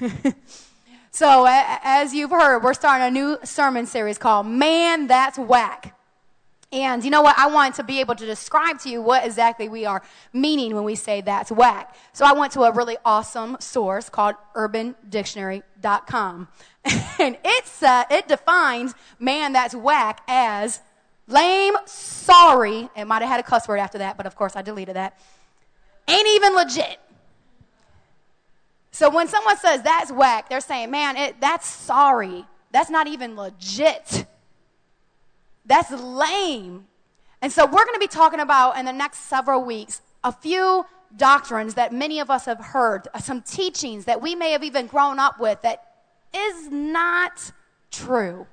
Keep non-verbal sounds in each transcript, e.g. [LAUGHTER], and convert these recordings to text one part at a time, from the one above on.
[LAUGHS] so, as you've heard, we're starting a new sermon series called Man That's Whack. And you know what? I want to be able to describe to you what exactly we are meaning when we say that's whack. So I went to a really awesome source called urbandictionary.com. [LAUGHS] and it's, uh, it defines man that's whack as lame, sorry. It might have had a cuss word after that, but of course I deleted that. Ain't even legit. So when someone says that's whack, they're saying, man, it, that's sorry. That's not even legit. That's lame. And so we're going to be talking about in the next several weeks a few doctrines that many of us have heard, uh, some teachings that we may have even grown up with that is not true.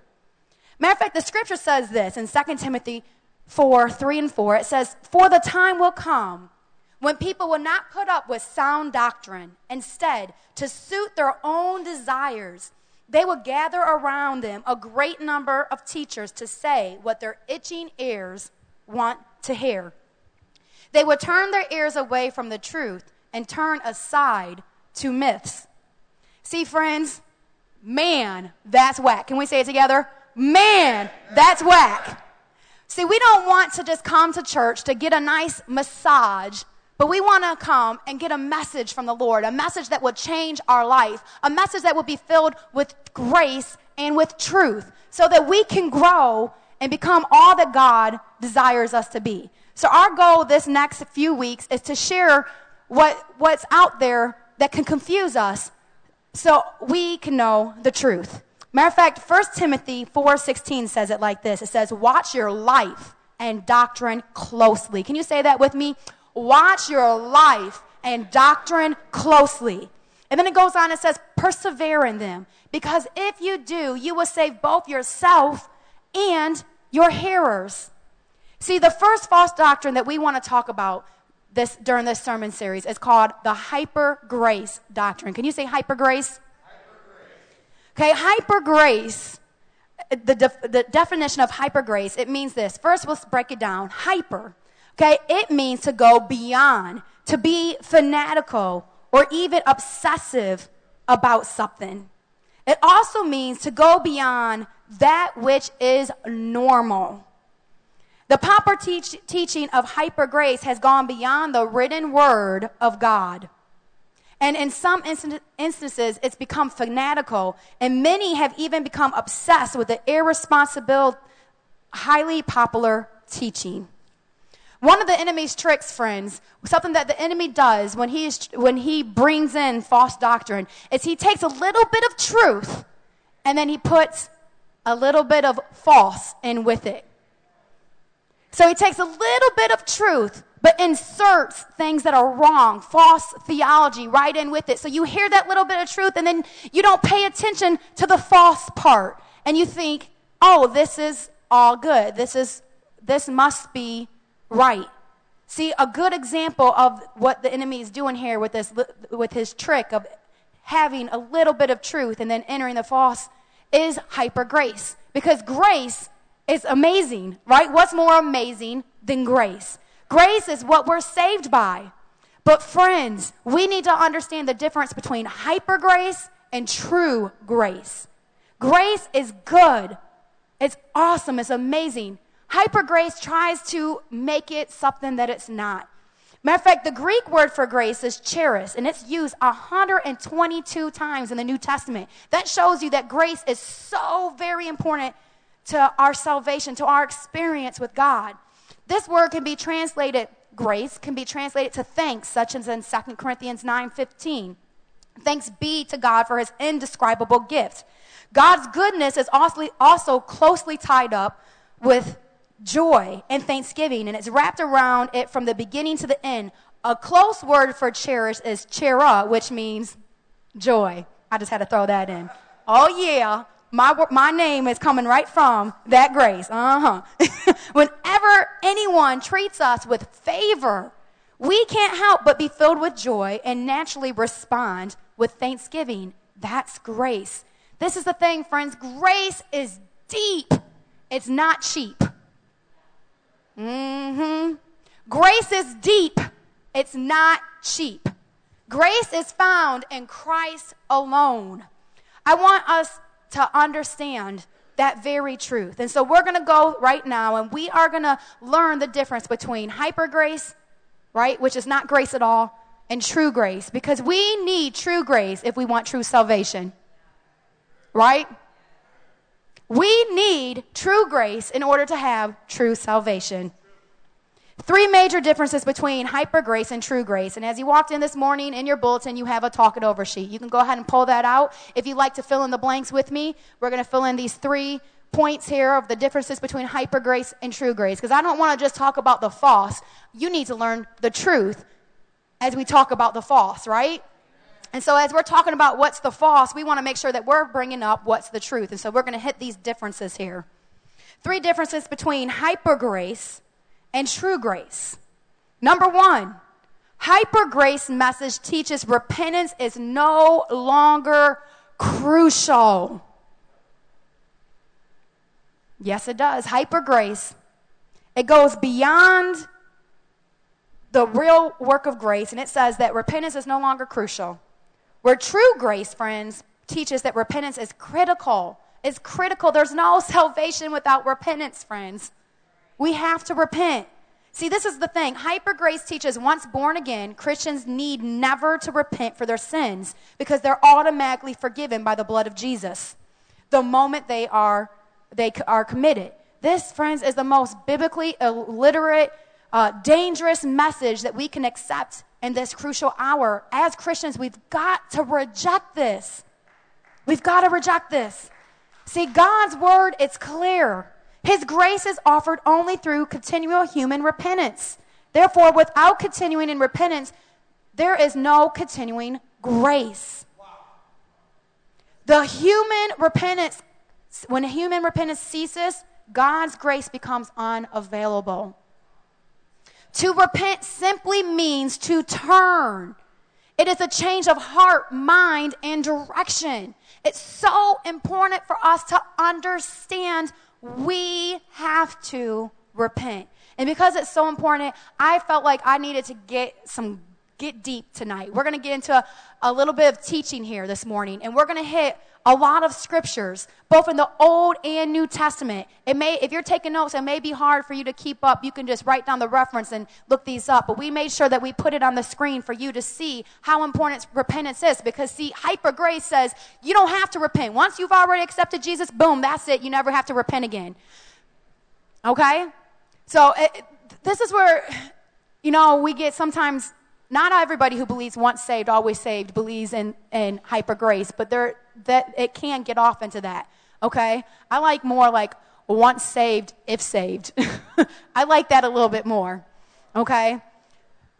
Matter of fact, the scripture says this in 2 Timothy 4 3 and 4. It says, For the time will come when people will not put up with sound doctrine. Instead, to suit their own desires, they will gather around them a great number of teachers to say what their itching ears want to hear. They would turn their ears away from the truth and turn aside to myths. See, friends, man, that's whack. Can we say it together? Man, that's whack. See, we don't want to just come to church to get a nice massage but we want to come and get a message from the Lord, a message that will change our life, a message that will be filled with grace and with truth, so that we can grow and become all that God desires us to be. So, our goal this next few weeks is to share what, what's out there that can confuse us so we can know the truth. Matter of fact, 1 Timothy 4:16 says it like this. It says, "Watch your life and doctrine closely." Can you say that with me? Watch your life and doctrine closely. And then it goes on and says, persevere in them. Because if you do, you will save both yourself and your hearers. See, the first false doctrine that we want to talk about this, during this sermon series is called the hyper grace doctrine. Can you say hyper grace? Okay, hyper grace, the, def- the definition of hyper grace, it means this. First, let's break it down. Hyper Okay, it means to go beyond, to be fanatical or even obsessive about something. It also means to go beyond that which is normal. The proper teach, teaching of hyper grace has gone beyond the written word of God. And in some instances, it's become fanatical, and many have even become obsessed with the irresponsible, highly popular teaching. One of the enemy's tricks, friends, something that the enemy does when he, is, when he brings in false doctrine, is he takes a little bit of truth and then he puts a little bit of false in with it. So he takes a little bit of truth, but inserts things that are wrong, false theology right in with it. So you hear that little bit of truth and then you don't pay attention to the false part. And you think, oh, this is all good. This is, this must be right. See, a good example of what the enemy is doing here with, this, with his trick of having a little bit of truth and then entering the false is hyper grace. Because grace is amazing, right? What's more amazing than grace? Grace is what we're saved by. But, friends, we need to understand the difference between hyper grace and true grace. Grace is good, it's awesome, it's amazing. Hyper grace tries to make it something that it's not. Matter of fact, the Greek word for grace is charis, and it's used 122 times in the New Testament. That shows you that grace is so very important to our salvation, to our experience with God. This word can be translated, grace can be translated to thanks, such as in 2 Corinthians 9:15. Thanks be to God for his indescribable gift. God's goodness is also, also closely tied up with joy and thanksgiving, and it's wrapped around it from the beginning to the end. A close word for charis is chara, which means joy. I just had to throw that in. Oh, yeah. My, my name is coming right from that grace. Uh huh. [LAUGHS] Whenever anyone treats us with favor, we can't help but be filled with joy and naturally respond with thanksgiving. That's grace. This is the thing, friends. Grace is deep, it's not cheap. Mm-hmm. Grace is deep. It's not cheap. Grace is found in Christ alone. I want us to understand that very truth. And so we're going to go right now and we are going to learn the difference between hyper grace, right, which is not grace at all, and true grace because we need true grace if we want true salvation. Right? We need true grace in order to have true salvation. Three major differences between hyper grace and true grace. And as you walked in this morning in your bulletin, you have a talk it over sheet. You can go ahead and pull that out. If you'd like to fill in the blanks with me, we're going to fill in these three points here of the differences between hyper grace and true grace. Because I don't want to just talk about the false. You need to learn the truth as we talk about the false, right? And so, as we're talking about what's the false, we want to make sure that we're bringing up what's the truth. And so, we're going to hit these differences here. Three differences between hyper grace and true grace. Number one, hyper grace message teaches repentance is no longer crucial. Yes, it does. Hyper grace. It goes beyond the real work of grace, and it says that repentance is no longer crucial. Where true grace, friends, teaches that repentance is critical. It's critical. There's no [LAUGHS] salvation without repentance, friends. We have to repent. See, this is the thing. Hyper grace teaches once born again, Christians need never to repent for their sins because they're automatically forgiven by the blood of Jesus the moment they are they are committed. This, friends, is the most biblically illiterate, uh, dangerous message that we can accept in this crucial hour. As Christians, we've got to reject this. We've got to reject this. See, God's word, it's clear. His grace is offered only through continual human repentance. Therefore, without continuing in repentance, there is no continuing grace. The human repentance, when human repentance ceases, God's grace becomes unavailable. To repent simply means to turn. It is a change of heart, mind, and direction. It's so important for us to understand we have to repent. And because it's so important, I felt like I needed to get some get deep tonight. We're going to get into a, a, little bit of teaching here this morning, and we're going to hit a lot of scriptures, both in the Old and New Testament. It may, if you're taking notes, it may be hard for you to keep up. You can just write down the reference and look these up. But we made sure that we put it on the screen for you to see how important repentance is. Because see, hyper grace says you don't have to repent. Once you've already accepted Jesus, boom, that's it. You never have to repent again. Okay? So it, this is where, you know, we get sometimes not everybody who believes once saved, always saved believes in, in hyper grace, but there, that it can get off into that. Okay? I like more like once saved, if saved. [LAUGHS] I like that a little bit more. Okay?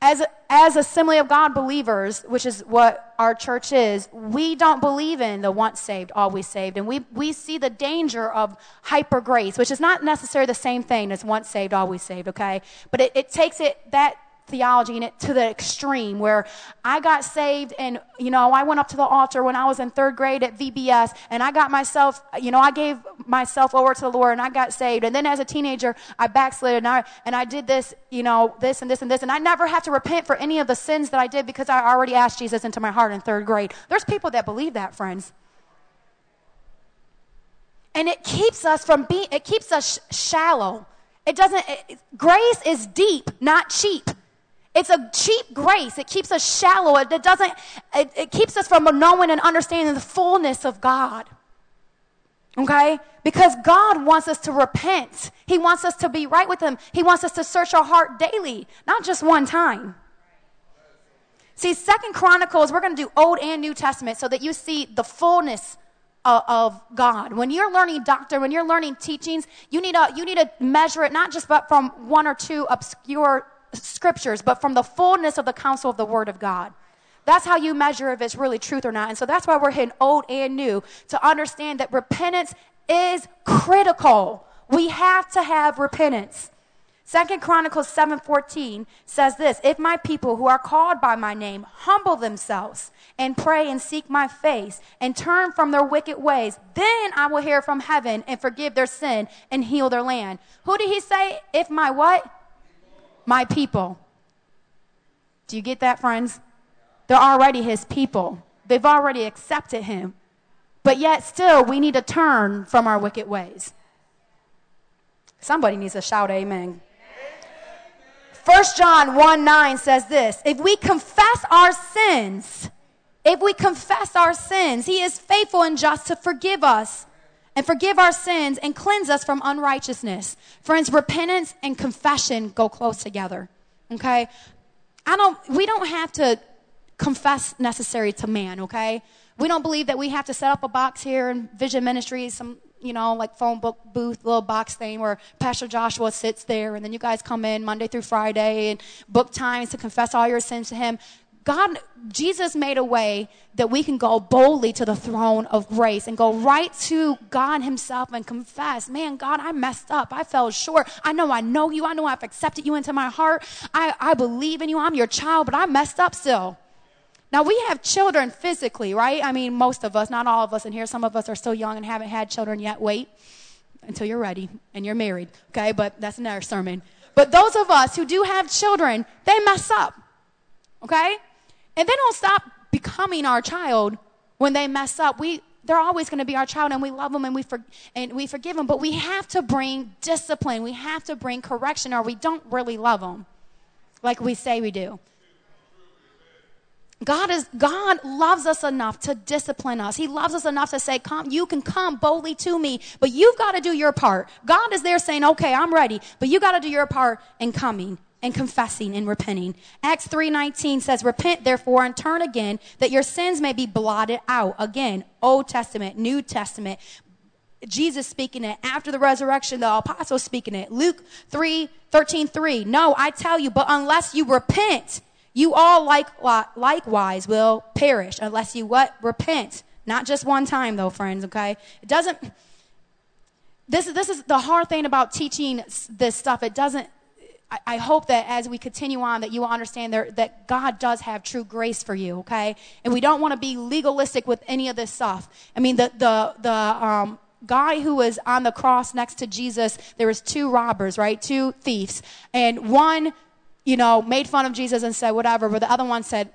As, as Assembly of God believers, which is what our church is, we don't believe in the once saved, always saved. And we, we see the danger of hyper grace, which is not necessarily the same thing as once saved, always saved, okay? But it, it takes it, that theology in it to the extreme where I got saved and, you know, I went up to the altar when I was in third grade at VBS and I got myself, you know, I gave myself over to the Lord and I got saved. And then as a teenager, I backslid and I, and I did this, you know, this and this and this. And I never have to repent for any of the sins that I did because I already asked Jesus into my heart in third grade. There's people that believe that, friends. And it keeps us from being, it keeps us sh- shallow. It doesn't, it, grace is deep, not cheap. It's a cheap grace. It keeps us shallow. It, it doesn't, it, it keeps us from knowing and understanding the fullness of God. Okay? Because God wants us to repent. He wants us to be right with Him. He wants us to search our heart daily, not just one time. See, Second Chronicles, we're going to do Old and New Testament so that you see the fullness of, of, God. When you're learning doctrine, when you're learning teachings, you need, to, you need to measure it not just but from one or two obscure scriptures, but from the fullness of the counsel of the Word of God. That's how you measure if it's really truth or not. And so that's why we're hitting old and new to understand that repentance is critical. We have to have repentance. Second Chronicles 7:14 says this, if my people who are called by my name humble themselves and pray and seek my face and turn from their wicked ways, then I will hear from heaven and forgive their sin and heal their land. Who did he say? If my what? My people. Do you get that, friends? They're already his people. They've already accepted him. But yet, still, we need to turn from our wicked ways. Somebody needs to shout amen. 1 John 1 9 says this If we confess our sins, if we confess our sins, he is faithful and just to forgive us and forgive our sins and cleanse us from unrighteousness. Friends, repentance and confession go close together. Okay? I don't, we don't have to confess necessary to man, okay? We don't believe that we have to set up a box here in Vision Ministries, some, you know, like phone book booth, little box thing where Pastor Joshua sits there and then you guys come in Monday through Friday and book times to confess all your sins to him. God, Jesus made a way that we can go boldly to the throne of grace and go right to God Himself and confess, man, God, I messed up. I fell short. I know I know you. I know I've accepted you into my heart. I, I believe in you. I'm your child, but I messed up still. Now, we have children physically, right? I mean, most of us, not all of us in here. Some of us are still young and haven't had children yet. Wait until you're ready and you're married, okay? But that's another sermon. But those of us who do have children, they mess up, okay? And they don't stop becoming our child when they mess up. We, they're always going to be our child and we love them and we, for, and we forgive them. But we have to bring discipline. We have to bring correction or we don't really love them like we say we do. God is God loves us enough to discipline us. He loves us enough to say, "Come, you can come boldly to me, but you've got to do your part." God is there saying, "Okay, I'm ready, but you got to do your part in coming." And confessing and repenting. Acts 3:19 says, "Repent therefore and turn again that your sins may be blotted out." Again, Old Testament, New Testament. Jesus speaking it after the resurrection, the apostles speaking it. Luke 3, 13, 3. No, I tell you, but unless you repent, you all like, likewise will perish unless you what? Repent. Not just one time though, friends, okay? It doesn't, this, this is the hard thing about teaching this stuff. It doesn't, I, hope that as we continue on, that you will understand there, that God does have true grace for you, okay? And we don't want to be legalistic with any of this stuff. I mean, the, the, the, um, guy who was on the cross next to Jesus, there was two robbers, right? Two thieves. And one, you know, made fun of Jesus and said whatever, but the other one said,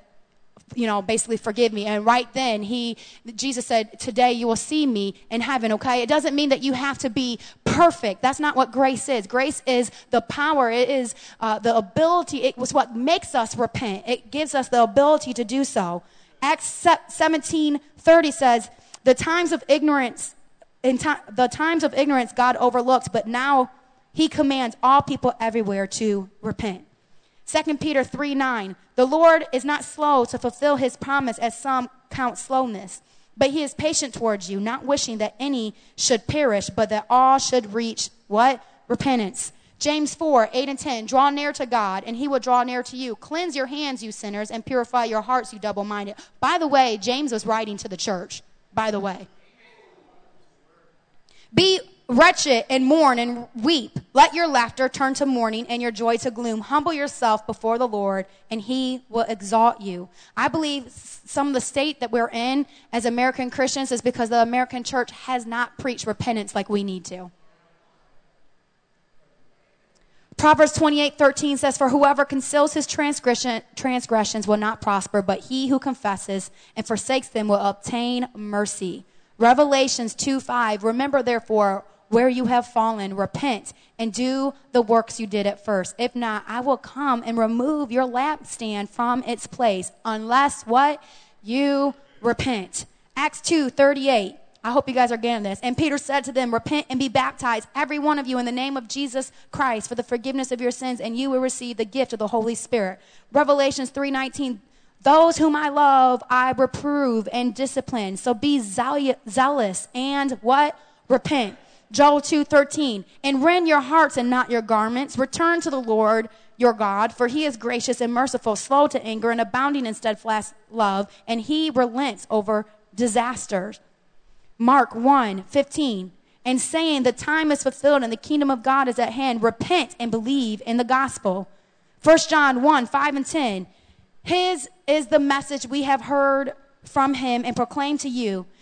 you know, basically forgive me. And right then he, Jesus said, today you will see me in heaven, okay? It doesn't mean that you have to be perfect. That's not what grace is. Grace is the power. It is uh, the ability. It was what makes us repent. It gives us the ability to do so. Acts 17, 30 says, the times of ignorance, in the times of ignorance God overlooked, but now he commands all people everywhere to repent. 2 Peter 3 9. The Lord is not slow to fulfill his promise, as some count slowness, but he is patient towards you, not wishing that any should perish, but that all should reach what? Repentance. James 4, 8 and 10. Draw near to God, and he will draw near to you. Cleanse your hands, you sinners, and purify your hearts, you double minded. By the way, James was writing to the church. By the way. Be wretched and mourn and weep. Let your laughter turn to mourning and your joy to gloom. Humble yourself before the Lord and he will exalt you. I believe some of the state that we're in as American Christians is because the American church has not preached repentance like we need to. Proverbs 28 13 says, For whoever conceals his transgression, transgressions will not prosper, but he who confesses and forsakes them will obtain mercy. Revelations 2 5, remember therefore where you have fallen, repent and do the works you did at first. If not, I will come and remove your lampstand from its place unless what? You repent. Acts 2 38. I hope you guys are getting this. And Peter said to them, Repent and be baptized, every one of you, in the name of Jesus Christ for the forgiveness of your sins, and you will receive the gift of the Holy Spirit. Revelations 3:19. Those whom I love, I reprove and discipline. So be zealous and what? Repent. Joel 2:13, and rend your hearts and not your garments. Return to the Lord your God, for he is gracious and merciful, slow to anger and abounding in steadfast love, and he relents over disasters. Mark 1:15, and saying the time is fulfilled and the kingdom of God is at hand, repent and believe in the gospel. 1 John 1, 5 and 10. His is the message we have heard from him and proclaimed to you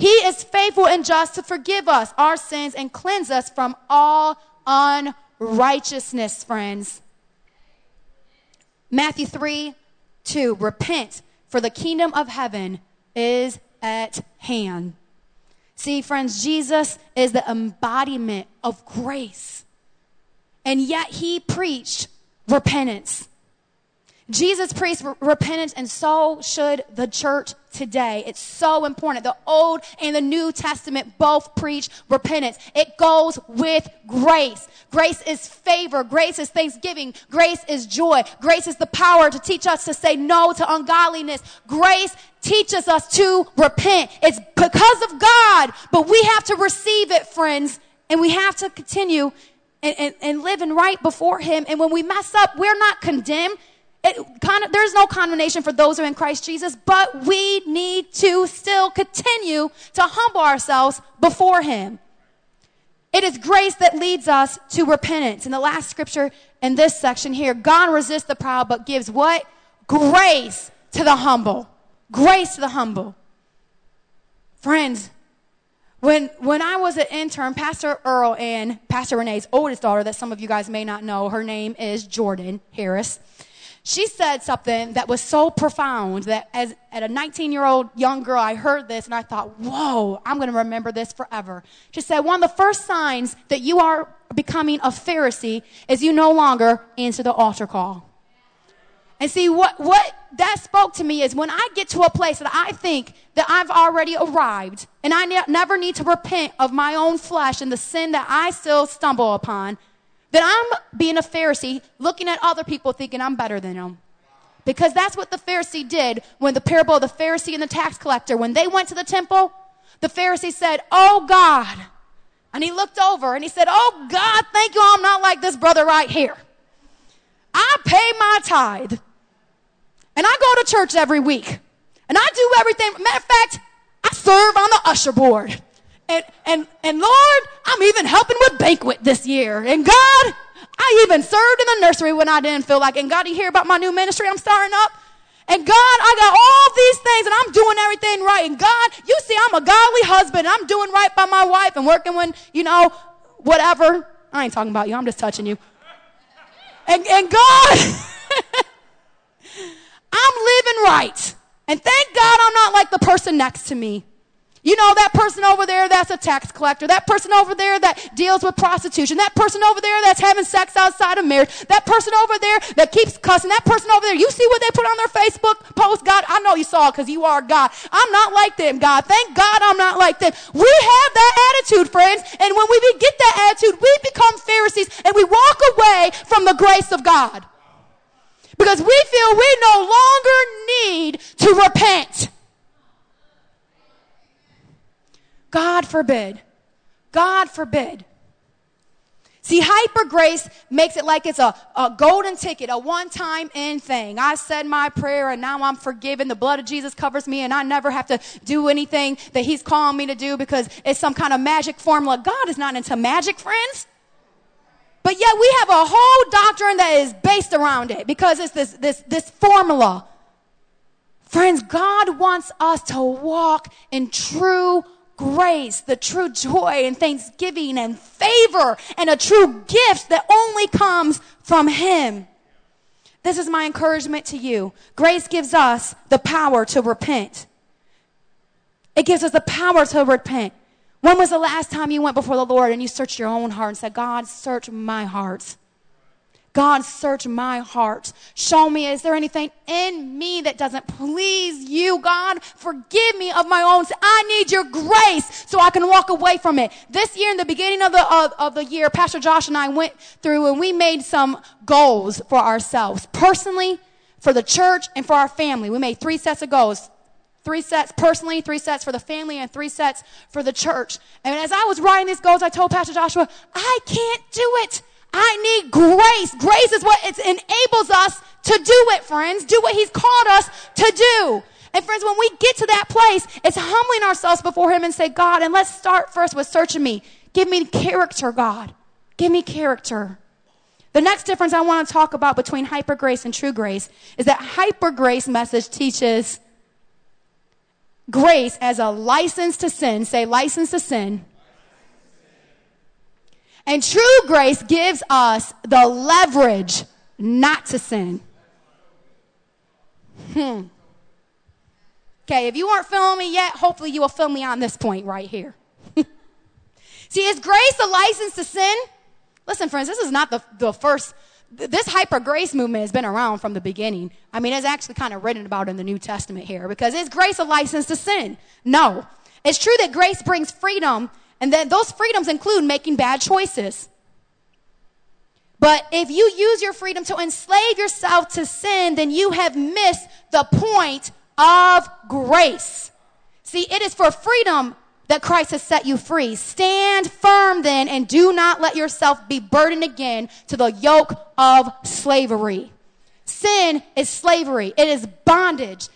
he is faithful and just to forgive us our sins and cleanse us from all unrighteousness, friends. Matthew 3 2 Repent, for the kingdom of heaven is at hand. See, friends, Jesus is the embodiment of grace. And yet he preached repentance. Jesus preached repentance, and so should the church today. It's so important. The Old and the New Testament both preach repentance. It goes with grace. Grace is favor. Grace is thanksgiving. Grace is joy. Grace is the power to teach us to say no to ungodliness. Grace teaches us to repent. It's because of God, but we have to receive it, friends, and we have to continue and, and, and right before Him. And when we mess up, we're not condemned. It, con- there's no condemnation for those who are in Christ Jesus, but we need to still continue to humble ourselves before Him. It is grace that leads us to repentance. In the last scripture in this section here, God resists the proud, but gives what? Grace to the humble. Grace to the humble. Friends, when, when I was an intern, Pastor Earl and Pastor Renee's oldest daughter, that some of you guys may not know, her name is Jordan Harris she said something that was so profound that as at a 19 year old young girl, I heard this and I thought, whoa, I'm going to remember this forever. She said, one of the first signs that you are becoming a Pharisee is you no longer answer the altar call. And see, what, what that spoke to me is when I get to a place that I think that I've already arrived and I ne- never need to repent of my own flesh and the sin that I still stumble upon, that I'm being a Pharisee, looking at other people thinking I'm better than them. Because that's what the Pharisee did when the parable of the Pharisee and the tax collector, when they went to the temple, the Pharisee said, Oh God. And he looked over and he said, Oh God, thank you. I'm not like this brother right here. I pay my tithe. And I go to church every week. And I do everything. Matter of fact, I serve on the usher board. And, and, and Lord, I'm even helping with banquet this year. And God, I even served in the nursery when I didn't feel like. And God, you hear about my new ministry I'm starting up? And God, I got all these things and I'm doing everything right. And God, you see, I'm a godly husband. I'm doing right by my wife and working when, you know, whatever. I ain't talking about you. I'm just touching you. And, and God, [LAUGHS] I'm living right. And thank God I'm not like the person next to me. You know, that person over there that's a tax collector, that person over there that deals with prostitution, that person over there that's having sex outside of marriage, that person over there that keeps cussing, that person over there, you see what they put on their Facebook post? God, I know you saw it because you are God. I'm not like them, God. Thank God I'm not like them. We have that attitude, friends, and when we get that attitude, we become Pharisees and we walk away from the grace of God. Because we feel we no longer need to repent. God forbid. God forbid. See, hyper grace makes it like it's a, a golden ticket, a one time in thing. I said my prayer and now I'm forgiven. The blood of Jesus covers me and I never have to do anything that He's calling me to do because it's some kind of magic formula. God is not into magic, friends. But yet we have a whole doctrine that is based around it because it's this, this, this formula. Friends, God wants us to walk in true grace, the true joy and thanksgiving and favor and a true gift that only comes from Him. This is my encouragement to you. Grace gives us the power to repent. It gives us the power to repent. When was the last time you went before the Lord and you searched your own heart and said, God, search my heart? God, search my heart. Show me, is there anything in me that doesn't please you? God, forgive me of my own. I need your grace so I can walk away from it. This year, in the beginning of the, of, of the year, Pastor Josh and I went through and we made some goals for ourselves, personally, for the church, and for our family. We made three sets of goals. Three sets personally, three sets for the family, and three sets for the church. And as I was writing these goals, I told Pastor Joshua, I can't do it. I need grace. Grace is what it enables us to do it, friends. Do what He's called us to do. And friends, when we get to that place, it's humbling ourselves before Him and say, God, and let's start first with searching me. Give me character, God. Give me character. The next difference I want to talk about between hyper grace and true grace is that hyper grace message teaches grace as a license to sin. Say license to sin. And true grace gives us the leverage not to sin. Hmm. Okay, if you aren't feeling me yet, hopefully you will feel me on this point right here. [LAUGHS] See, is grace a license to sin? Listen, friends, this is not the, the first, this hyper grace movement has been around from the beginning. I mean, it's actually kind of written about in the New Testament here because is grace a license to sin? No. It's true that grace brings freedom, and that those freedoms include making bad choices. But if you use your freedom to enslave yourself to sin, then you have missed the point of grace. See, it is for freedom that Christ has set you free. Stand firm then and do not let yourself be burdened again to the yoke of slavery. Sin is slavery. It is bondage.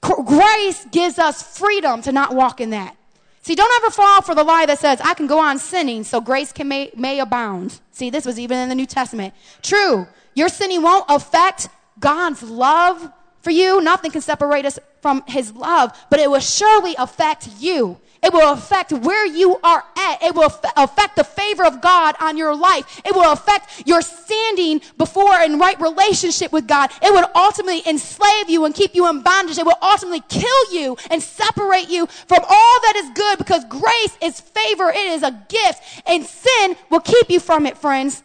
Grace gives us freedom to not walk in that. See, don't ever fall for the lie that says, I can go on sinning so grace can may, may abound. See, this was even in the New Testament. True, your sinning won't affect God's love for you. Nothing can separate us from his love, but it will surely affect you. It will affect where you are at. It will affect the favor of God on your life. It will affect your standing before and right relationship with God. It will ultimately enslave you and keep you in bondage. It will ultimately kill you and separate you from all that is good because grace is favor. It is a gift and sin will keep you from it, friends.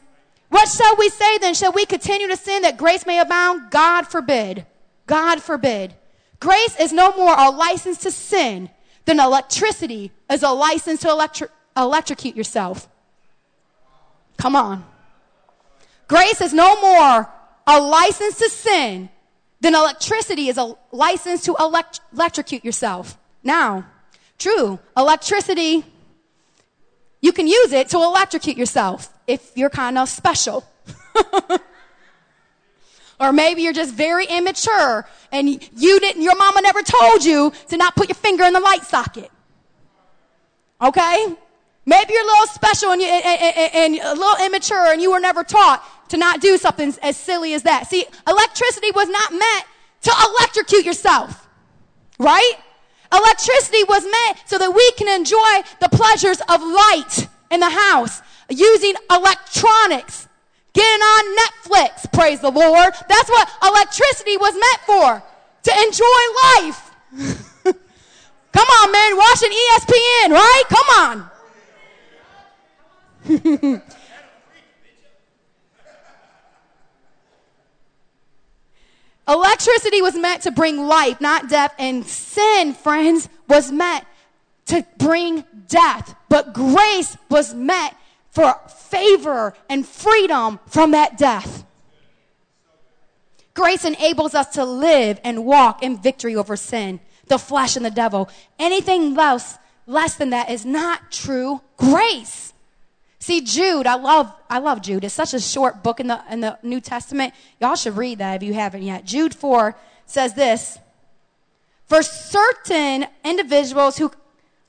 What shall we say then? Shall we continue to sin that grace may abound? God forbid. God forbid. Grace is no more a license to sin then electricity is a license to electri- electrocute yourself. Come on. Grace is no more a license to sin than electricity is a license to elect- electrocute yourself. Now, true, electricity, you can use it to electrocute yourself if you're kind of special. [LAUGHS] Or maybe you're just very immature and you didn't, your mama never told you to not put your finger in the light socket. Okay? Maybe you're a little special and, you, and, and, and, a little immature and you were never taught to not do something as silly as that. See, electricity was not meant to electrocute yourself. Right? Electricity was meant so that we can enjoy the pleasures of light in the house using electronics getting on Netflix, praise the Lord. That's what electricity was meant for, to enjoy life. [LAUGHS] Come on, man, watching ESPN, right? Come on. [LAUGHS] Electricity was meant to bring life, not death, and sin, friends, was meant to bring death. But grace was meant for favor and freedom from that death. Grace enables us to live and walk in victory over sin, the flesh, and the devil. Anything less, less than that is not true grace. See, Jude, I love, I love Jude. It's such a short book in the, in the New Testament. Y'all should read that if you haven't yet. Jude 4 says this. For certain individuals who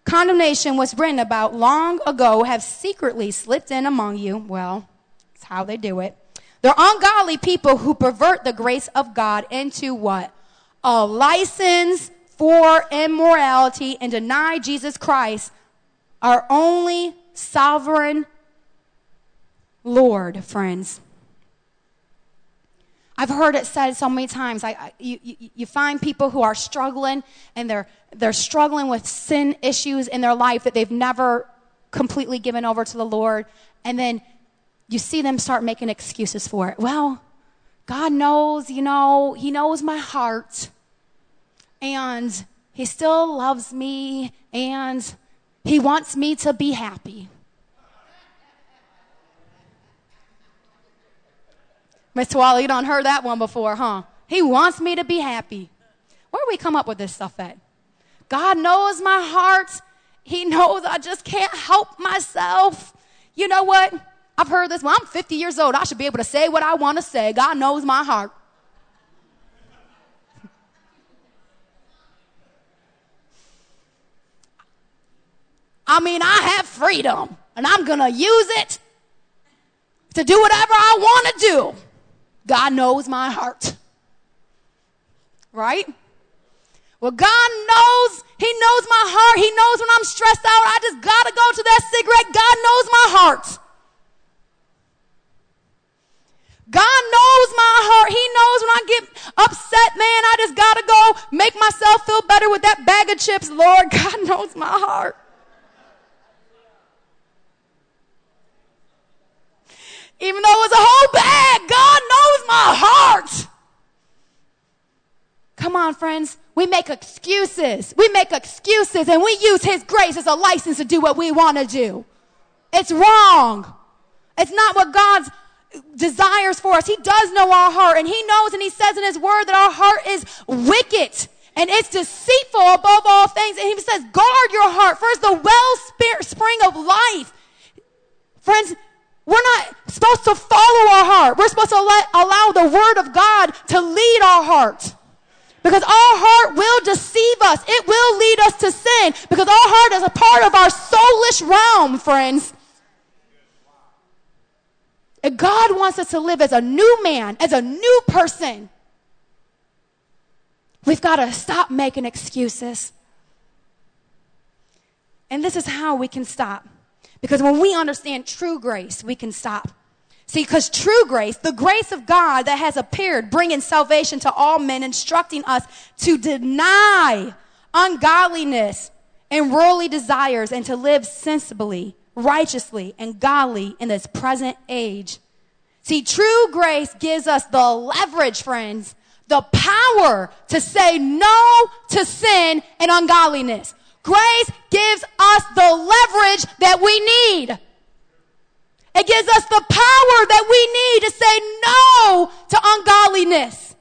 condemnation was written about long ago have secretly slipped in among you. Well, that's how they do it. They're ungodly people who pervert the grace of God into what? A license for immorality and deny Jesus Christ, our only sovereign Lord, friends. I've heard it said so many times. I, I you, you, find people who are struggling and they're, they're struggling with sin issues in their life that they've never completely given over to the Lord. And then you see them start making excuses for it. Well, God knows, you know, He knows my heart. And He still loves me. And He wants me to be happy. Miss Swallow, you done heard that one before, huh? He wants me to be happy. Where we come up with this stuff at? God knows my heart. He knows I just can't help myself. You know what? I've heard this. Well, I'm 50 years old. I should be able to say what I want to say. God knows my heart. I mean, I have freedom and I'm going to use it to do whatever I want to do. God knows my heart. Right? Well, God knows, He knows my heart. He knows when I'm stressed out. I just got to go to that cigarette. God knows my heart. God knows my heart. He knows when I get upset, man, I just got to go make myself feel better with that bag of chips. Lord, [LAUGHS] God knows my heart. Even though it was a whole bag, God knows my heart. Come on, friends. We make excuses. We make excuses and we use His grace as a license to do what we want to do. It's wrong. It's not what God's desires for us. He does know our heart and he knows and he says in his word that our heart is wicked and it's deceitful above all things. And he says, guard your heart. First, the well spring of life. Friends, we're not supposed to follow our heart. We're supposed to let, allow the word of God to lead our heart. Because our heart will deceive us. It will lead us to sin. Because our heart is a part of our soulish realm, friends. And God wants us to live as a new man, as a new person. We've got to stop making excuses. And this is how we can stop. Because when we understand true grace, we can stop. See, because true grace, the grace of God that has appeared, bringing salvation to all men, instructing us to deny ungodliness and worldly desires and to live sensibly righteously and godly in this present age. See, true grace gives us the leverage, friends, the power to say no to sin and ungodliness. Grace gives us the leverage that we need. It gives us the power that we need to say no to ungodliness.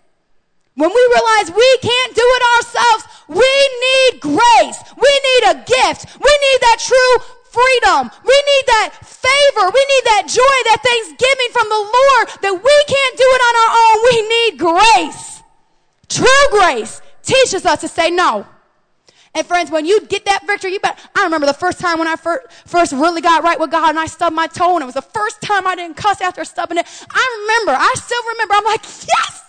When we realize we can't do it ourselves, we need grace. We need a gift. We need that true freedom. We need that favor. We need that joy, that thanksgiving from the Lord that we can't do it on our own. We need grace. True grace teaches us to say no. And friends, when you get that victory, you bet. I remember the first time when I first, first really got right with God and I stubbed my toe and it was the first time I didn't cuss after stubbing it. I remember, I still remember, I'm like, yes!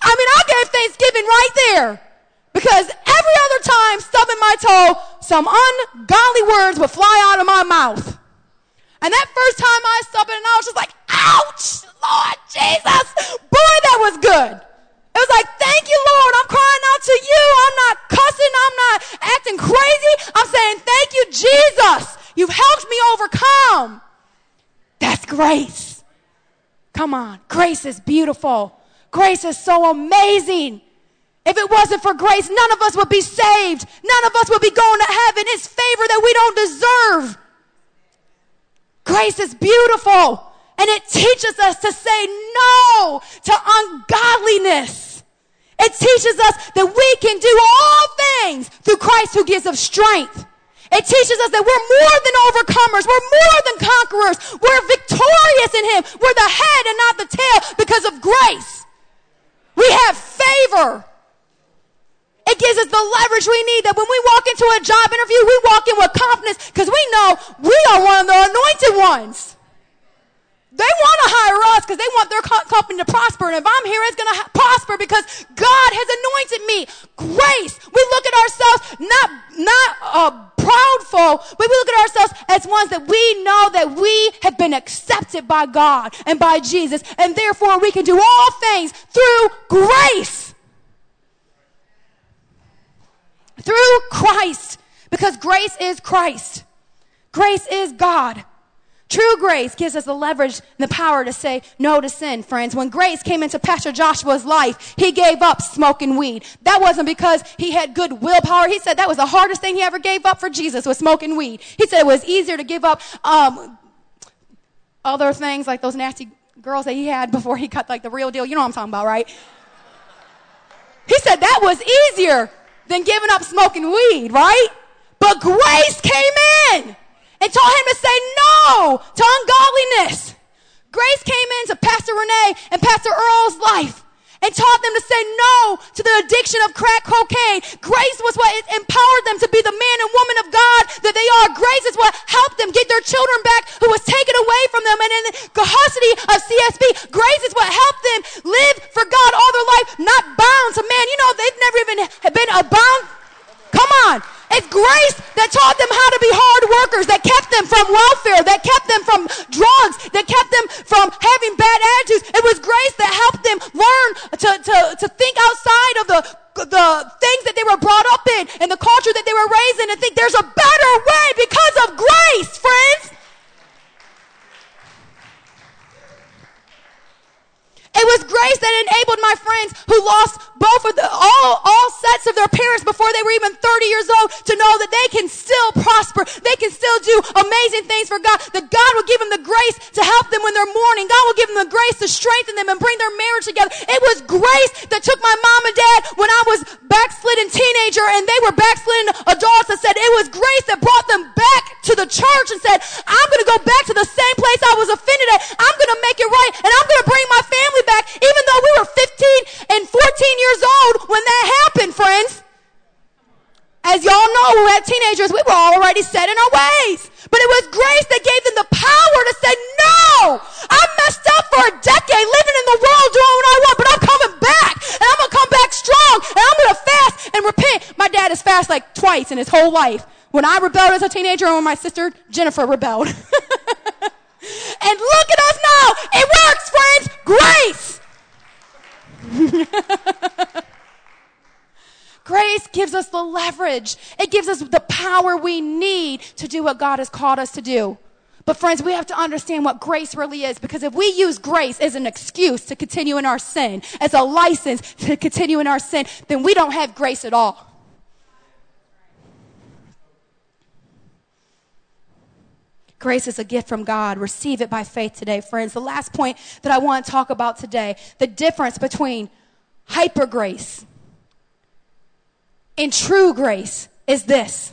I mean, I gave Thanksgiving right there. Because every other time stubbing my toe, some ungodly words would fly out of my mouth. And that first time I stubbed it, and I was just like, ouch, Lord Jesus. Boy, that was good. It was like, thank you, Lord. I'm crying out to you. I'm not cussing. I'm not acting crazy. I'm saying, thank you, Jesus. You've helped me overcome. That's grace. Come on. Grace is beautiful. Grace is so amazing. If it wasn't for grace, none of us would be saved. None of us would be going to heaven. It's favor that we don't deserve. Grace is beautiful and it teaches us to say no to ungodliness. It teaches us that we can do all things through Christ who gives us strength. It teaches us that we're more than overcomers. We're more than conquerors. We're victorious in Him. We're the head and not the tail because of grace. We have favor. It gives us the leverage we need that when we walk into a job interview, we walk in with confidence because we know we are one of the anointed ones. They want to hire us because they want their co- company to prosper. And if I'm here, it's going to ha- prosper because God has anointed me. Grace. We look at ourselves not, not uh, proudful, but we look at ourselves as ones that we know that we have been accepted by God and by Jesus. And therefore we can do all things through grace. through Christ because grace is Christ. Grace is God. True grace gives us the leverage and the power to say no to sin, friends. When grace came into Pastor Joshua's life, he gave up smoking weed. That wasn't because he had good willpower. He said that was the hardest thing he ever gave up for Jesus was smoking weed. He said it was easier to give up um, other things like those nasty girls that he had before he got like the real deal. You know what I'm talking about, right? He said that was easier than giving up smoking weed, right? But grace came in and told him to say no ungodliness. Grace came into Pastor Renee and Pastor Earl's life and taught them to say no to the addiction of crack cocaine. Grace was what empowered them to be the man and woman of God that they are. Grace is what helped them get their children back who was taken away from them and in the custody of CSP. Grace is what helped them live for God all their life, not bound to man. You know, they've never even been a bound. Come on. It's grace that taught them how to be hard workers, that kept them from welfare, that kept them from drugs, that kept them from having bad attitudes. It was grace that helped them learn to, to, to think outside of the, the things that they were brought up in and the culture that they were raised in and think there's a better way because of grace, friends. It was grace that enabled my friends who lost both of the, all, all sets of their parents before they were even 30 years old to know that they can still prosper. They can still do amazing things for God. That God will give them the grace to help them when they're mourning. God will give them the grace to strengthen them and bring their marriage together. It was grace that took my mom and dad when I was backslidden teenager and they were backslidden adults that said it was grace that brought them back to the church and said, I'm going to go back to the same place I was offended at. I'm going to make it right and I'm going to bring my family back even though we were 15 and 14 years old when that happened, friends. As y'all know, we were teenagers, we were already set in our ways. But it was grace that gave them the power to say, no, I messed up for a decade living in the world doing what I want, but I'm coming back and I'm going to come back strong and I'm going to fast and repent. My dad has fasted like twice in his whole life. When I rebelled as a teenager and when my sister Jennifer rebelled. [LAUGHS] and look at us now. It works, friends. Grace. [LAUGHS] Grace gives us the leverage. It gives us the power we need to do what God has called us to do. But friends, we have to understand what grace really is because if we use grace as an excuse to continue in our sin, as a license to continue in our sin, then we don't have grace at all. Grace is a gift from God. Receive it by faith today, friends. The last point that I want to talk about today the difference between hyper grace and true grace is this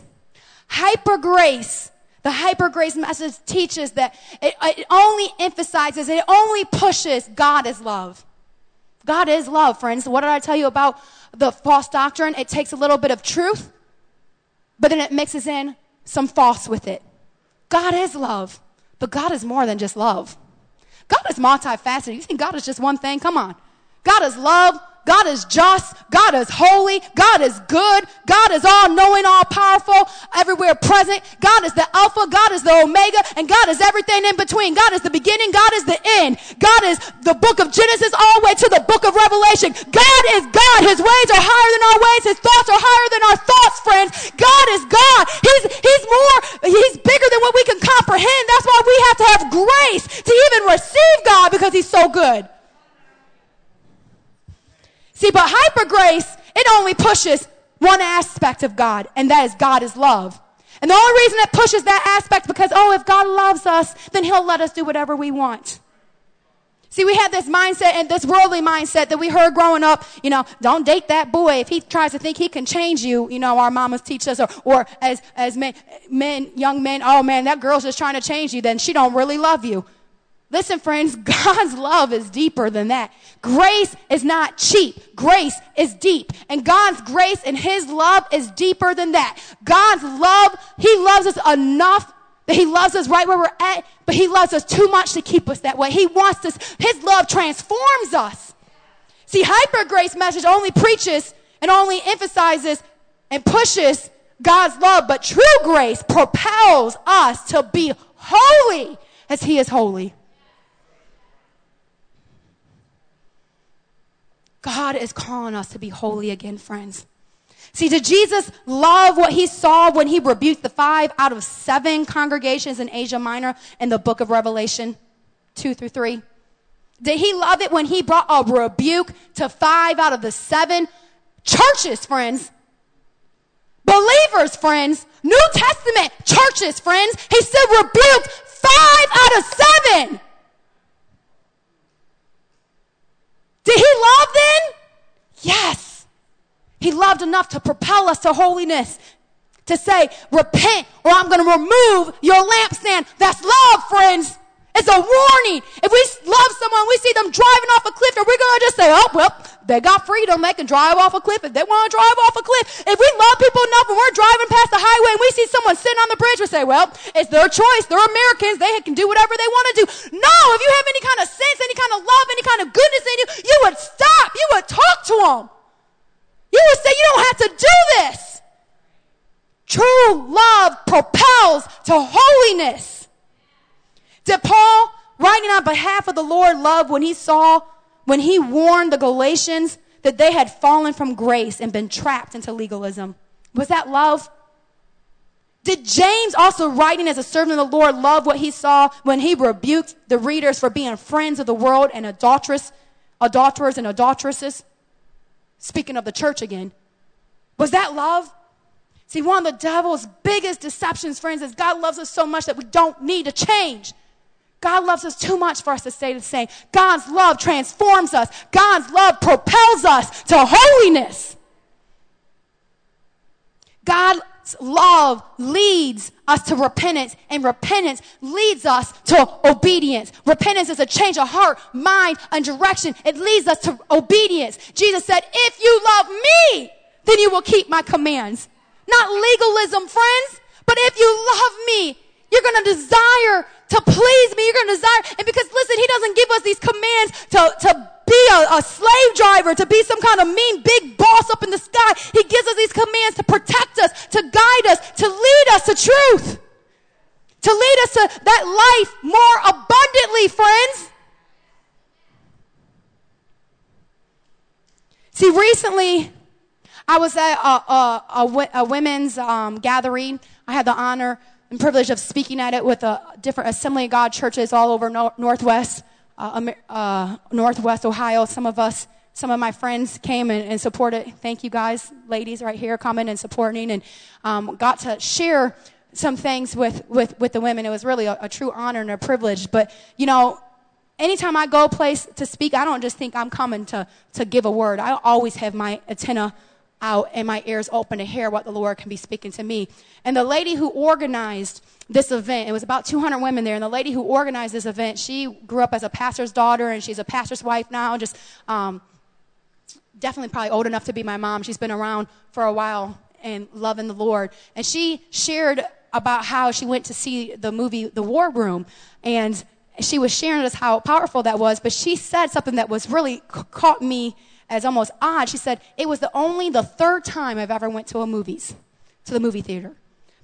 hyper grace. The hyper grace message teaches that it, it only emphasizes, it only pushes God is love. God is love, friends. What did I tell you about the false doctrine? It takes a little bit of truth, but then it mixes in some false with it. God is love, but God is more than just love. God is multifaceted. You think God is just one thing? Come on. God is love, God is just. God is holy. God is good. God is all knowing, all powerful, everywhere present. God is the Alpha. God is the Omega. And God is everything in between. God is the beginning. God is the end. God is the book of Genesis all the way to the book of Revelation. God is God. His ways are higher than our ways. His thoughts are higher than our thoughts, friends. God is God. He's, he's more, he's bigger than what we can comprehend. That's why we have to have grace to even receive God because he's so good. See, but hyper grace, it only pushes one aspect of God, and that is God is love. And the only reason it pushes that aspect because, oh, if God loves us, then he'll let us do whatever we want. See, we have this mindset and this worldly mindset that we heard growing up, you know, don't date that boy. If he tries to think he can change you, you know, our mamas teach us, or, or as, as men, men, young men, oh man, that girl's just trying to change you, then she don't really love you. Listen, friends, [LAUGHS] God's love is deeper than that. Grace is not cheap. Grace is deep. And God's grace and His love is deeper than that. God's love, He loves us enough that He loves us right where we're at, but He loves us too much to keep us that way. He wants us, His love transforms us. See, hyper grace message only preaches and only emphasizes and pushes God's love, but true grace propels us to be holy as He is holy. God is calling us to be holy again, friends. See, did Jesus love what he saw when he rebuked the five out of seven congregations in Asia Minor in the book of Revelation 2 through 3? Did he love it when he brought a rebuke to five out of the seven churches, friends? Believers, friends. New Testament churches, friends. He still rebuked five out of seven. Did he love then? Yes. He loved enough to propel us to holiness. To say, repent or I'm going to remove your lampstand. That's love, friends. It's a warning. If we love someone, we see them driving off a cliff, are we going to just say, oh, well, they got freedom. They can drive off a cliff if they want to drive off a cliff. If we love people enough and we're driving past the highway and we see someone sitting on the bridge, we say, well, it's their choice. They're Americans. They can do whatever they want to do. No, if you have any kind of sense, any kind of love, any kind of goodness in you, you would stop. You would talk to them. You would say, you don't have to do this. True love propels to holiness. Did Paul, writing on behalf of the Lord, love when he saw, when he warned the Galatians that they had fallen from grace and been trapped into legalism? Was that love? Did James, also writing as a servant of the Lord, love what he saw when he rebuked the readers for being friends of the world and adulterous, adulterers and adulteresses? Speaking of the church again. Was that love? See, one of the devil's biggest deceptions, friends, is God loves us so much that we don't need to change. God loves us too much for us to stay the same. God's love transforms us. God's love propels us to holiness. God's love leads us to repentance, and repentance leads us to obedience. Repentance is a change of heart, mind, and direction. It leads us to obedience. Jesus said, If you love me, then you will keep my commands. Not legalism, friends, but if you love me, you're going to desire to please me. You're going to desire. And because listen, he doesn't give us these commands to, to be a, a, slave driver, to be some kind of mean big boss up in the sky. He gives us these commands to protect us, to guide us, to lead us to truth, to lead us to that life more abundantly, friends. See, recently I was at a, a, a, a women's um, gathering. I had the honor and privilege of speaking at it with a different Assembly of God churches all over no, Northwest, uh, uh, Northwest Ohio. Some of us, some of my friends came and, and, supported. Thank you guys, ladies right here, coming and supporting and um, got to share some things with, with, with the women. It was really a, a true honor and a privilege. But, you know, anytime I go a place to speak, I don't just think I'm coming to, to give a word. I always have my antenna out and my ears open to hear what the Lord can be speaking to me. And the lady who organized this event, it was about 200 women there, and the lady who organized this event, she grew up as a pastor's daughter and she's a pastor's wife now, just um, definitely probably old enough to be my mom. She's been around for a while and loving the Lord. And she shared about how she went to see the movie The War Room and she was sharing us how powerful that was, but she said something that was really caught me as almost odd. She said, it was the only the third time I've ever went to a movies, to the movie theater.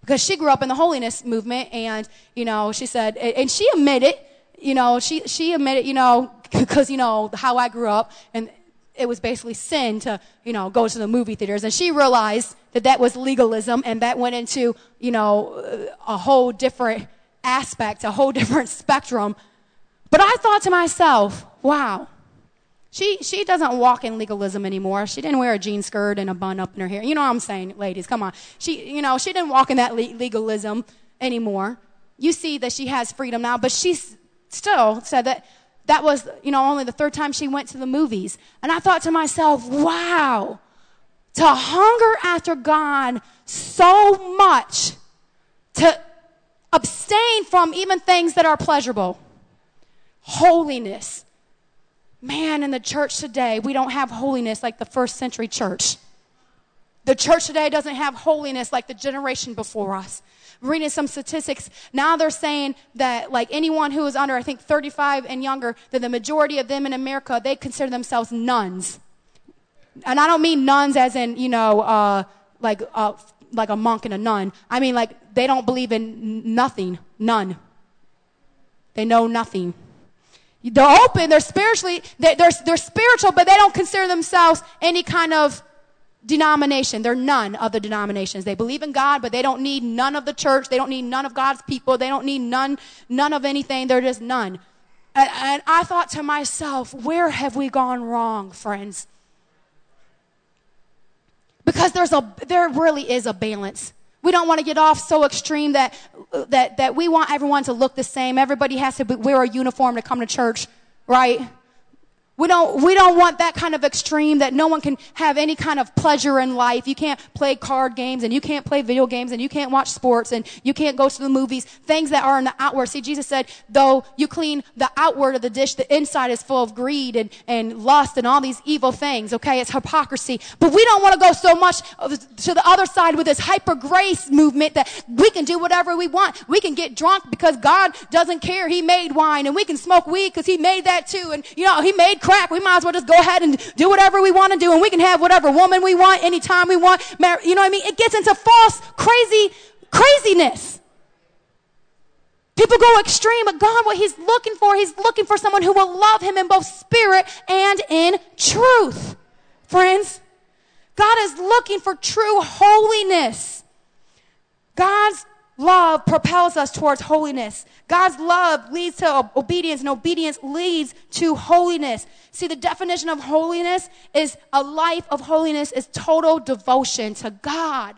Because she grew up in the holiness movement and, you know, she said, and she admitted, you know, she, she admitted, you know, [LAUGHS] because, you know, how I grew up and it was basically sin to, you know, go to the movie theaters. And she realized that that was legalism and that went into, you know, a whole different aspect, a whole [LAUGHS] different spectrum. But I thought to myself, wow, she, she doesn't walk in legalism anymore. She didn't wear a jean skirt and a bun up in her hair. You know what I'm saying, ladies? Come on. She, you know, she didn't walk in that le- legalism anymore. You see that she has freedom now, but she still said that that was, you know, only the third time she went to the movies. And I thought to myself, wow, to hunger after God so much, to abstain from even things that are pleasurable, holiness, man, in the church today, we don't have holiness like the first century church. The church today doesn't have holiness like the generation before us. Reading some statistics, now they're saying that like anyone who is under, I think 35 and younger, that the majority of them in America, they consider themselves nuns. And I don't mean nuns as in, you know, uh, like, uh, like a monk and a nun. I mean like they don't believe in nothing, none. They know nothing. They're open, they're spiritually, they're, they're, they're spiritual, but they don't consider themselves any kind of denomination. They're none of the denominations. They believe in God, but they don't need none of the church. They don't need none of God's people. They don't need none, none of anything. They're just none. And, and I thought to myself, where have we gone wrong, friends? Because there's a, there really is a balance. We don't want to get off so extreme that, that, that we want everyone to look the same. Everybody has to wear a uniform to come to church, right? We don't, we don't want that kind of extreme that no one can have any kind of pleasure in life. You can't play card games and you can't play video games and you can't watch sports and you can't go to the movies. Things that are in the outward. See, Jesus said, though you clean the outward of the dish, the inside is full of greed and, and lust and all these evil things. Okay. It's hypocrisy. But we don't want to go so much to the other side with this hyper grace movement that we can do whatever we want. We can get drunk because God doesn't care. He made wine and we can smoke weed because he made that too. And you know, he made crack. We might as well just go ahead and do whatever we want to do and we can have whatever woman we want anytime we want. You know what I mean? It gets into false, crazy, craziness. People go extreme, but God, what He's looking for, He's looking for someone who will love Him in both spirit and in truth. Friends, God is looking for true holiness. God's love propels us towards holiness. God's love leads to obedience, and obedience leads to holiness. See, the definition of holiness is a life of holiness is total devotion to God.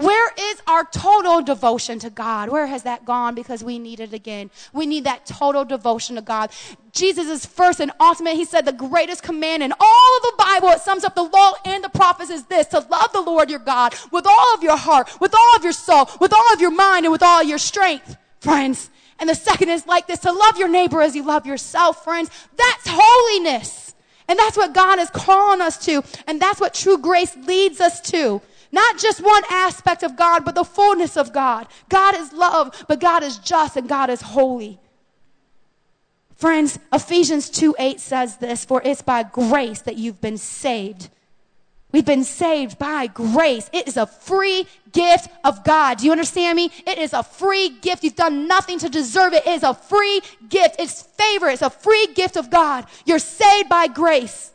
Where is our total devotion to God? Where has that gone? Because we need it again. We need that total devotion to God. Jesus is first and ultimate. He said the greatest command in all of the Bible, it sums up the law and the prophets is this, to love the Lord your God with all of your heart, with all of your soul, with all of your mind, and with all your strength, friends. And the second is like this, to love your neighbor as you love yourself, friends. That's holiness. And that's what God is calling us to. And that's what true grace leads us to. Not just one aspect of God, but the fullness of God. God is love, but God is just and God is holy. Friends, Ephesians 2 8 says this, for it's by grace that you've been saved. We've been saved by grace. It is a free gift of God. Do you understand me? It is a free gift. You've done nothing to deserve it. It is a free gift. It's favor. It's a free gift of God. You're saved by grace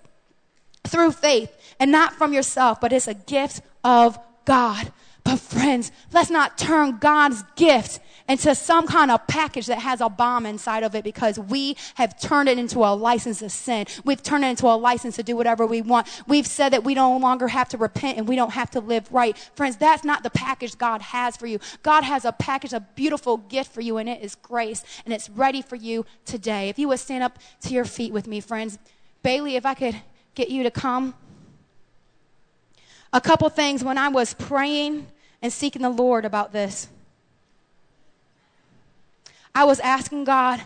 through faith and not from yourself, but it's a gift of God. But friends, let's not turn God's gift into some kind of package that has a bomb inside of it because we have turned it into a license to sin. We've turned it into a license to do whatever we want. We've said that we no longer have to repent and we don't have to live right. Friends, that's not the package God has for you. God has a package, a beautiful gift for you, and it is grace, and it's ready for you today. If you would stand up to your feet with me, friends. Bailey, if I could get you to come a couple things when I was praying and seeking the Lord about this. I was asking God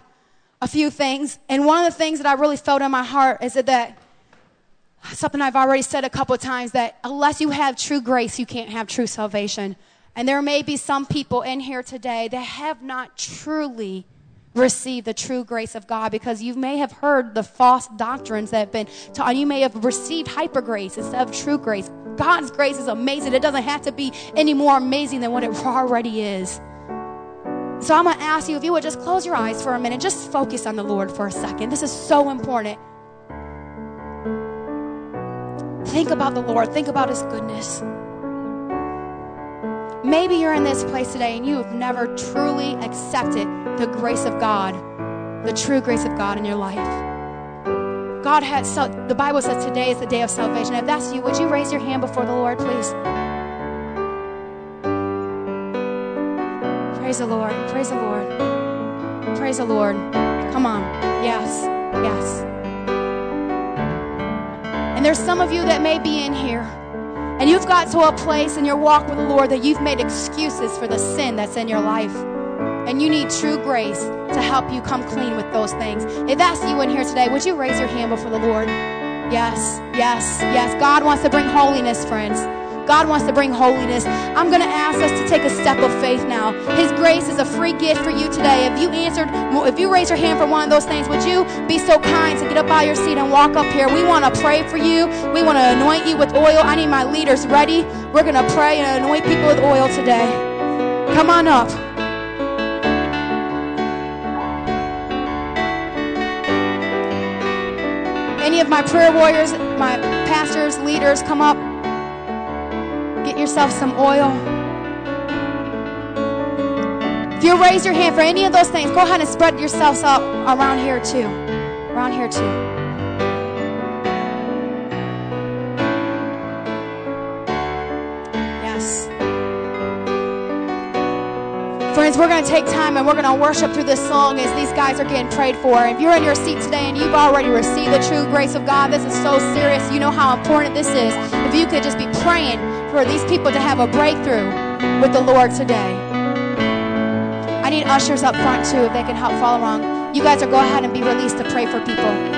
a few things, and one of the things that I really felt in my heart is that, that something I've already said a couple of times that unless you have true grace, you can't have true salvation. And there may be some people in here today that have not truly receive the true grace of God because you may have heard the false doctrines that have been taught. You may have received hyper grace instead of true grace. God's grace is amazing. It doesn't have to be any more amazing than what it already is. So I'm going to ask you if you would just close your eyes for a minute, just focus on the Lord for a second. This is so important. Think about the Lord, think about His goodness. Maybe you're in this place today and you have never truly accepted the grace of God, the true grace of God in your life. God has, so the Bible says today is the day of salvation. If that's you, would you raise your hand before the Lord, please? Praise the Lord. Praise the Lord. Praise the Lord. Come on. Yes. Yes. And there's some of you that may be in here and you've got to a place in your walk with the Lord that you've made excuses for the sin that's in your life. And you need true grace to help you come clean with those things. If that's you in here today, would you raise your hand before the Lord? Yes, yes, yes. God wants to bring holiness, friends. God wants to bring holiness. I'm going to ask us to take a step of faith now. His grace is a free gift for you today. If you answered, if you raise your hand for one of those things, would you be so kind to get up by your seat and walk up here? We want to pray for you. We want to anoint you with oil. I need my leaders ready. We're going to pray and anoint people with oil today. Come on up. Any of my prayer warriors, my pastors, leaders, come up yourself some oil. If you raise your hand for any of those things, go ahead and spread yourselves up around here too. Around here too. Yes. Friends, we're going to take time and we're going to worship through this song as these guys are getting prayed for. If you're in your seat today and you've already received the true grace of God, this is so serious. You know how important this is. If you could just be praying for these people to have a breakthrough with the Lord today. I need ushers up front too if they can help follow along. You guys are go ahead and be released to pray for people.